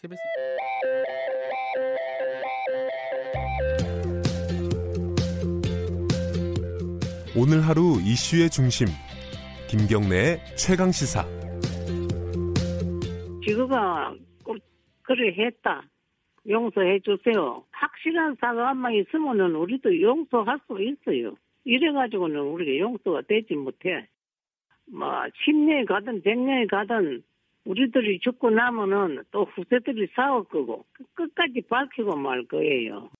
KBS 오늘 하루 이슈의 중심 김경래의 최강 시사 지구가 꼭 그래 했다. 용서해 주세요. 확실한 사과만 있으면은 우리도 용서할 수 있어요. 이래가지고는 우리가 용서가 되지 못해. 뭐 10년이 가든 100년이 가든 우리들이 죽고 나면은 또 후세들이 싸울 거고 끝까지 밝히고 말 거예요.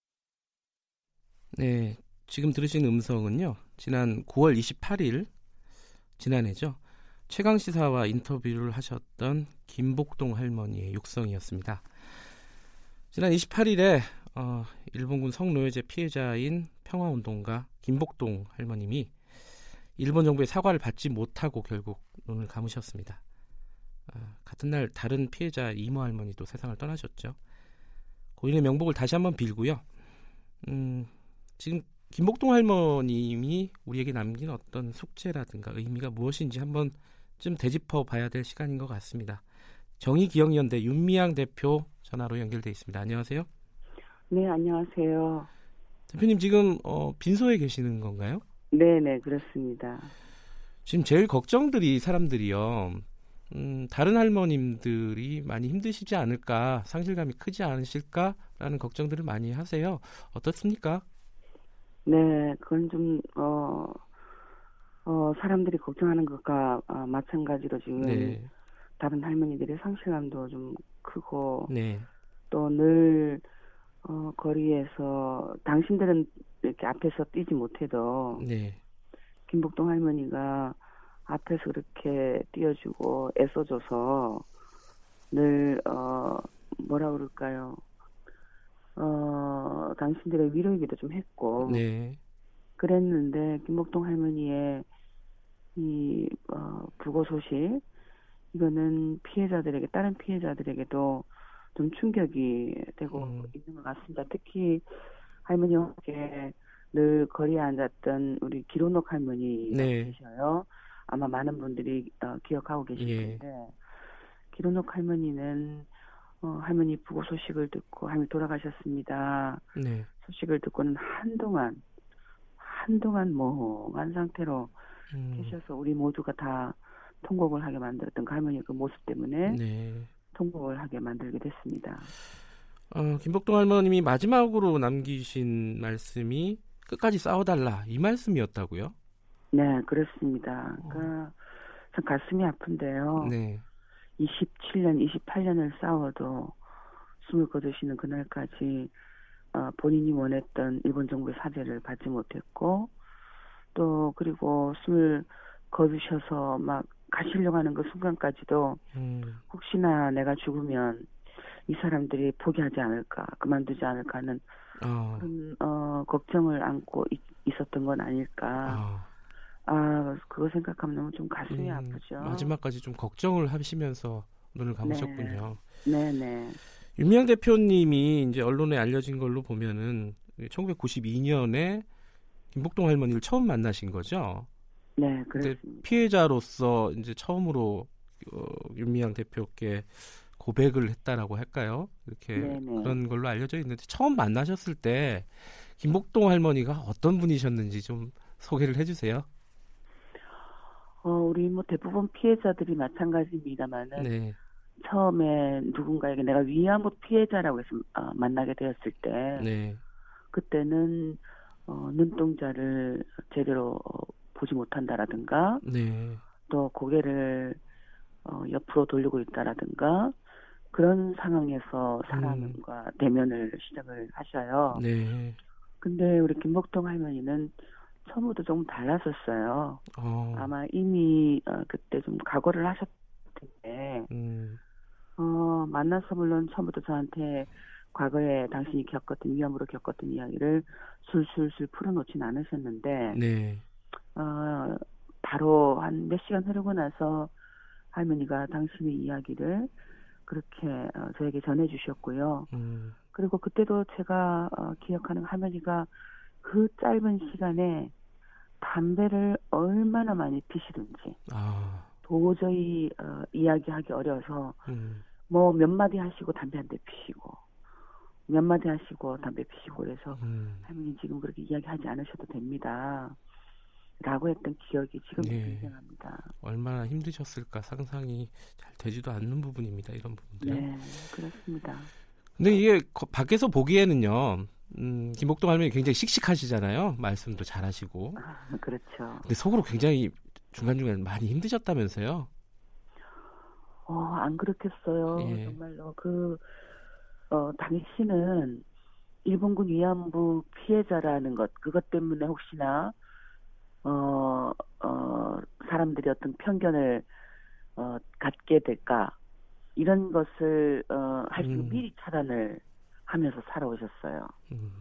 네, 지금 들으신 음성은요. 지난 9월 28일 지난해죠. 최강 시사와 인터뷰를 하셨던 김복동 할머니의 육성이었습니다. 지난 28일에 어, 일본군 성노예제 피해자인 평화운동가 김복동 할머님이 일본 정부의 사과를 받지 못하고 결국 눈을 감으셨습니다. 어, 같은 날 다른 피해자 이모 할머니도 세상을 떠나셨죠. 고인의 명복을 다시 한번 빌고요. 음, 지금 김복동 할머님이 우리에게 남긴 어떤 숙제라든가 의미가 무엇인지 한번 좀 되짚어 봐야 될 시간인 것 같습니다. 정의기억연대 윤미향 대표 전화로 연결돼 있습니다. 안녕하세요. 네, 안녕하세요. 대표님 지금 어, 빈소에 계시는 건가요? 네, 네, 그렇습니다. 지금 제일 걱정들이 사람들이요. 음, 다른 할머님들이 많이 힘드시지 않을까, 상실감이 크지 않으실까라는 걱정들을 많이 하세요. 어떻습니까? 네, 그건 좀, 어, 어, 사람들이 걱정하는 것과 어, 마찬가지로 지금 네. 다른 할머니들의 상실감도 좀 크고 네. 또늘 어, 거리에서 당신들은 이렇게 앞에서 뛰지 못해도 네. 김복동 할머니가 앞에서 그렇게 뛰어주고 애써줘서 늘 어, 뭐라 그럴까요? 어, 당신들의 위로이기도 좀 했고 네. 그랬는데 김복동 할머니의 이 어, 부고 소식 이거는 피해자들에게 다른 피해자들에게도 좀 충격이 되고 음. 있는 것 같습니다. 특히 할머니와 함께 늘 거리에 앉았던 우리 기로녹 할머니 네. 계셔요. 아마 많은 분들이 어, 기억하고 계실 예. 텐데 기로녹 할머니는 어, 할머니 부고 소식을 듣고 할머니 돌아가셨습니다. 네. 소식을 듣고는 한동안 한동안 멍한 상태로 음, 계셔서 우리 모두가 다 통곡을 하게 만들었던 그 할머니의 그 모습 때문에 네. 통곡을 하게 만들게 됐습니다. 어, 김복동 할머님이 마지막으로 남기신 말씀이 끝까지 싸워달라 이 말씀이었다고요? 네, 그렇습니다. 그러니까 참 가슴이 아픈데요. 네. 27년, 28년을 싸워도 숨을 거두시는 그날까지 어, 본인이 원했던 일본 정부의 사죄를 받지 못했고 또 그리고 숨을 거두셔서 막 가시려고 하는 그 순간까지도 음, 혹시나 내가 죽으면 이 사람들이 포기하지 않을까, 그만두지 않을까 하는 어, 그런 어, 걱정을 안고 있, 있었던 건 아닐까. 아, 아, 그거 생각하면 너무 좀 가슴이 음, 아프죠. 마지막까지 좀 걱정을 하시면서 눈을 감으셨군요. 네 네. 윤미향 대표님이 이제 언론에 알려진 걸로 보면은 1992년에 김복동 할머니를 처음 만나신 거죠. 네, 그렇습니다. 피해자로서 이제 처음으로 어, 윤미향 대표께 고백을 했다라고 할까요? 이렇게 네네. 그런 걸로 알려져 있는데 처음 만나셨을 때 김복동 할머니가 어떤 분이셨는지 좀 소개를 해주세요. 어, 우리 뭐 대부분 피해자들이 마찬가지입니다만은 네, 처음에 누군가에게 내가 위안부 피해자라고 해서 어, 만나게 되었을 때 네, 그때는 어, 눈동자를 제대로 어, 보지 못한다라든가 네, 또 고개를 어, 옆으로 돌리고 있다라든가 그런 상황에서 사람과 대면을 시작을 하셔요. 네. 근데 우리 김복동 할머니는 처음부터 조금 달랐었어요. 어, 아마 이미 어, 그때 좀 각오를 하셨을 텐데. 음, 어, 만나서 물론 처음부터 저한테 과거에 당신이 겪었던 위험으로 겪었던 이야기를 술술술 풀어놓진 않으셨는데 네, 어, 바로 한 몇 시간 흐르고 나서 할머니가 당신의 이야기를 그렇게 어, 저에게 전해주셨고요. 음, 그리고 그때도 제가 어, 기억하는 할머니가 그 짧은 시간에 담배를 얼마나 많이 피시든지 아, 도저히 어, 이야기하기 어려서 음, 뭐몇 마디 하시고 담배 한 대 피시고 몇 마디 하시고 담배 피시고 그래서 음. 할머니 지금 그렇게 이야기하지 않으셔도 됩니다. 라고 했던 기억이 지금 네. 생생합니다. 얼마나 힘드셨을까 상상이 잘 되지도 않는 부분입니다. 이런 부분들. 네, 그렇습니다. 근데 이게 거- 밖에서 보기에는요. 음, 김복동 할머니 굉장히 씩씩하시잖아요. 말씀도 잘하시고. 아, 그렇죠. 근데 속으로 굉장히 중간중간 많이 힘드셨다면서요. 어, 안 그렇겠어요. 예. 정말로 그, 어, 당신은 일본군 위안부 피해자라는 것, 그것 때문에 혹시나, 어, 어, 사람들이 어떤 편견을, 어, 갖게 될까, 이런 것을, 어, 할수 있는 음. 미리 차단을 하면서 살아오셨어요. 음,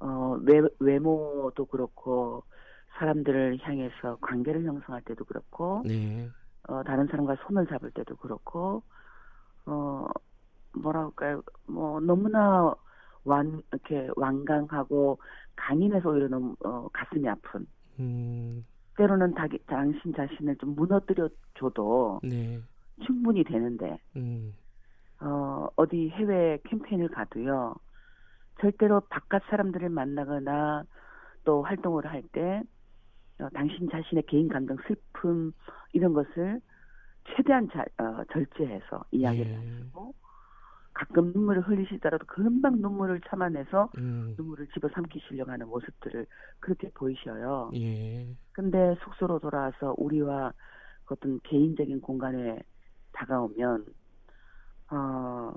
어, 외, 외모도 그렇고, 사람들을 향해서 관계를 형성할 때도 그렇고, 네. 어, 다른 사람과 손을 잡을 때도 그렇고, 어, 뭐랄까요, 뭐, 너무나 완, 이렇게 완강하고 강인해서 오히려 너무, 어, 가슴이 아픈. 음, 때로는 다, 당신 자신을 좀 무너뜨려 줘도 네. 충분히 되는데, 음, 어, 어디 해외 캠페인을 가도요, 절대로 바깥 사람들을 만나거나 또 활동을 할 때, 어, 당신 자신의 개인 감정, 슬픔, 이런 것을 최대한 자, 어, 절제해서 이야기를 예. 하시고, 가끔 눈물을 흘리시더라도 금방 눈물을 참아내서 음, 눈물을 집어삼키시려고 하는 모습들을 그렇게 보이셔요. 예. 근데 숙소로 돌아와서 우리와 그 어떤 개인적인 공간에 다가오면 어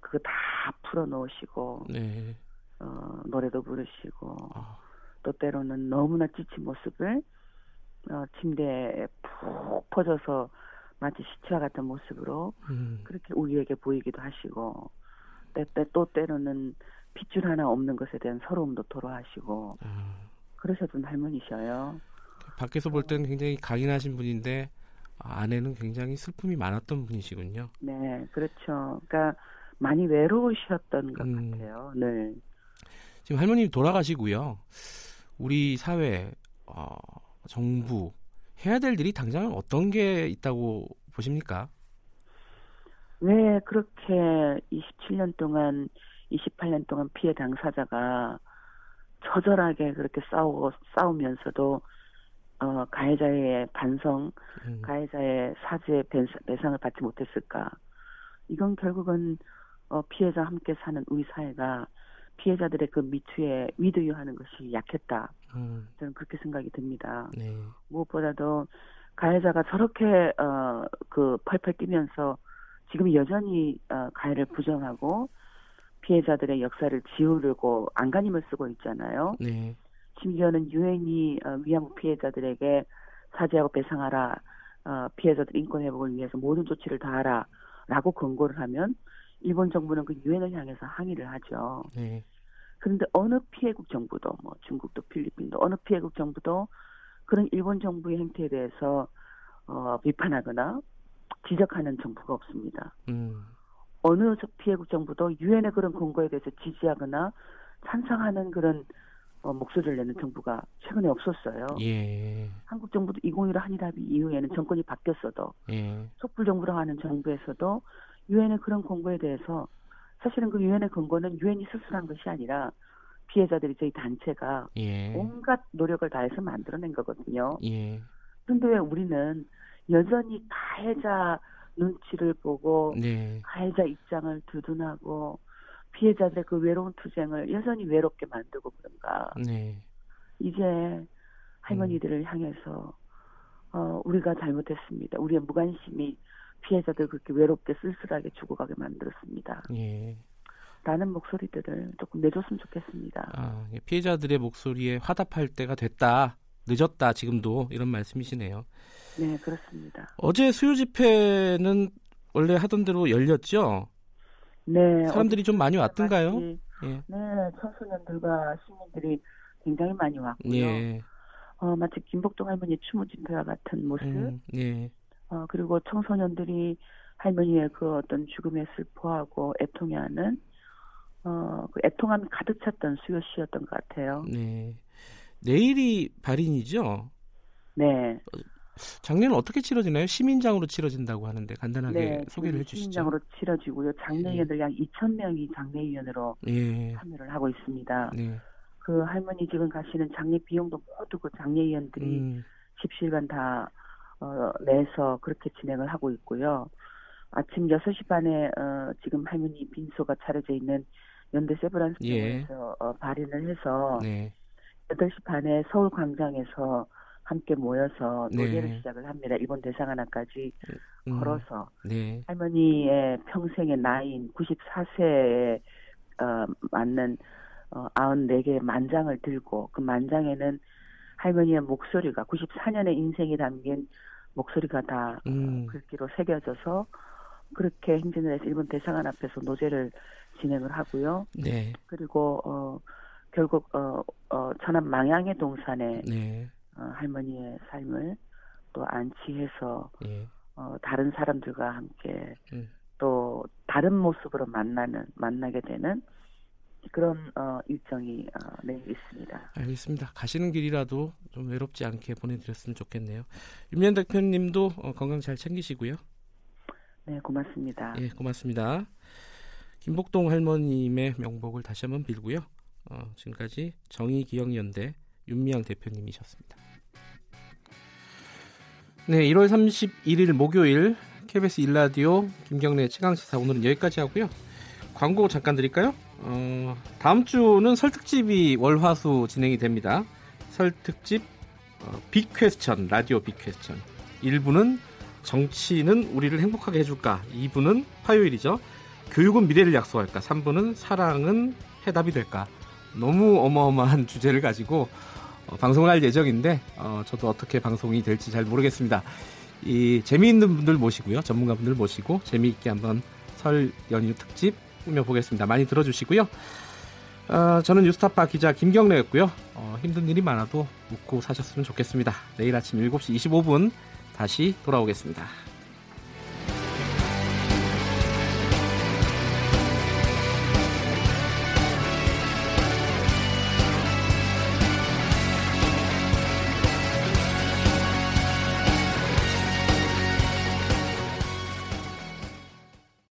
그거 다 풀어놓으시고 네. 어 노래도 부르시고 아, 또 때로는 너무나 지친 모습을 어 침대에 푹 퍼져서 마치 시체와 같은 모습으로 음, 그렇게 우리에게 보이기도 하시고 때, 때, 또 때로는 핏줄 하나 없는 것에 대한 서러움도 토로하시고 아. 그러셨던 할머니셔요. 밖에서 볼 때는 굉장히 강인하신 분인데 아, 안에는 굉장히 슬픔이 많았던 분이시군요. 네, 그렇죠. 그러니까 많이 외로우셨던 것 음. 같아요. 네. 지금 할머님이 돌아가시고요. 우리 사회, 어, 정부 해야 될 일이 당장 어떤 게 있다고 보십니까? 왜 그렇게 27년 동안, 28년 동안 피해 당사자가 처절하게 그렇게 싸우고 싸우면서도 어, 가해자의 반성, 음, 가해자의 사죄 배상- 배상을 받지 못했을까? 이건 결국은 어, 피해자 함께 사는 우리 사회가 피해자들의 그 미투에 위드유하는 것이 약했다. 음, 저는 그렇게 생각이 듭니다. 네, 무엇보다도 가해자가 저렇게 어, 그 펄펄 뛰면서 지금 여전히 어, 가해를 부정하고 피해자들의 역사를 지우려고 안간힘을 쓰고 있잖아요. 네, 심지어는 유엔이 어, 위안부 피해자들에게 사죄하고 배상하라, 어, 피해자들 인권 회복을 위해서 모든 조치를 다하라라고 권고를 하면 일본 정부는 그 유엔을 향해서 항의를 하죠. 네, 그런데 어느 피해국 정부도 뭐 중국도 필리핀도 어느 피해국 정부도 그런 일본 정부의 행태에 대해서 어, 비판하거나 지적하는 정부가 없습니다. 음, 어느 저 피해국 정부도 유엔의 그런 권고에 대해서 지지하거나 찬성하는 그런 어, 목소리를 내는 정부가 최근에 없었어요. 예, 한국 정부도 2015 한일합의 이후에는 정권이 바뀌었어도 예, 촛불 정부라고 하는 정부에서도 유엔의 그런 권고에 대해서 사실은 그 유엔의 권고는 유엔이 스스로 한 것이 아니라 피해자들이 저희 단체가 예, 온갖 노력을 다해서 만들어낸 거거든요. 예, 그런데 왜 우리는 여전히 가해자 눈치를 보고 네, 가해자 입장을 두둔하고 피해자들의 그 외로운 투쟁을 여전히 외롭게 만들고 그런가. 네, 이제 할머니들을 향해서 어, 우리가 잘못했습니다. 우리의 무관심이 피해자들 그렇게 외롭게 쓸쓸하게 죽어가게 만들었습니다. 예. 라는 목소리들을 조금 내줬으면 좋겠습니다. 아, 예, 피해자들의 목소리에 화답할 때가 됐다. 늦었다 지금도 이런 말씀이시네요. 네, 그렇습니다. 어제 수요 집회는 원래 하던 대로 열렸죠? 네. 사람들이 좀 많이 왔던가요? 예. 네, 청소년들과 시민들이 굉장히 많이 왔고요. 예. 어, 마치 김복동 할머니 추모 집회와 같은 모습. 음, 예. 어, 그리고 청소년들이 할머니의 그 어떤 죽음에 슬퍼하고 애통해하는 어, 그 애통함이 가득 찼던 수요 시였던 것 같아요. 네. 내일이 발인이죠? 네. 장례는 어떻게 치러지나요? 시민장으로 치러진다고 하는데 간단하게 네, 소개를 해주시죠. 시민장으로 치러지고요. 장례위원들 약 2천 명이 장례위원으로 예. 참여를 하고 있습니다. 네. 그 할머니 지금 가시는 장례 비용도 모두 그 장례위원들이 음, 집실간 다 어, 내서 그렇게 진행을 하고 있고요. 아침 6시 반에 어, 지금 할머니 빈소가 차려져 있는 연대 세브란스 예. 병원에서 어, 발인을 해서 네. 8시 반에 서울 광장에서 함께 모여서 네. 노래를 시작을 합니다. 일본 대사관까지 음, 걸어서 네. 할머니의 평생의 나이인 94세에 어, 맞는 어, 94개의 만장을 들고 그 만장에는 할머니의 목소리가 94년의 인생이 담긴 목소리가 다 음. 글귀로 새겨져서 그렇게 행진을 해서 일본 대사관 앞에서 노제를 진행을 하고요. 네. 그리고 어 결국 어, 어 천안 망양의 동산에 네. 어, 할머니의 삶을 또 안치해서 예. 어, 다른 사람들과 함께 음. 또 다른 모습으로 만나는 만나게 되는 그런 어, 일정이 어, 내일 있습니다. 알겠습니다. 가시는 길이라도 좀 외롭지 않게 보내드렸으면 좋겠네요. 윤미연 대표님도 어, 건강 잘 챙기시고요. 네, 고맙습니다. 예, 고맙습니다. 김복동 할머님의 명복을 다시 한번 빌고요. 어, 지금까지 정의기억연대 윤미향 대표님이셨습니다. 네, 1월 31일 목요일 KBS 일라디오 김경래 최강시사 오늘은 여기까지 하고요. 광고 잠깐 드릴까요? 어, 다음 주는 설 특집이 월화수 진행이 됩니다. 설 특집 어, 빅퀘스천 라디오 빅퀘스천 1부는 정치는 우리를 행복하게 해줄까 2부는 화요일이죠. 교육은 미래를 약속할까 3부는 사랑은 해답이 될까 너무 어마어마한 주제를 가지고 어, 방송을 할 예정인데 어, 저도 어떻게 방송이 될지 잘 모르겠습니다. 이 재미있는 분들 모시고요. 전문가분들 모시고 재미있게 한번 설 연휴 특집 꾸며보겠습니다. 많이 들어주시고요. 어, 저는 뉴스타파 기자 김경래였고요. 어, 힘든 일이 많아도 웃고 사셨으면 좋겠습니다. 내일 아침 7시 25분 다시 돌아오겠습니다.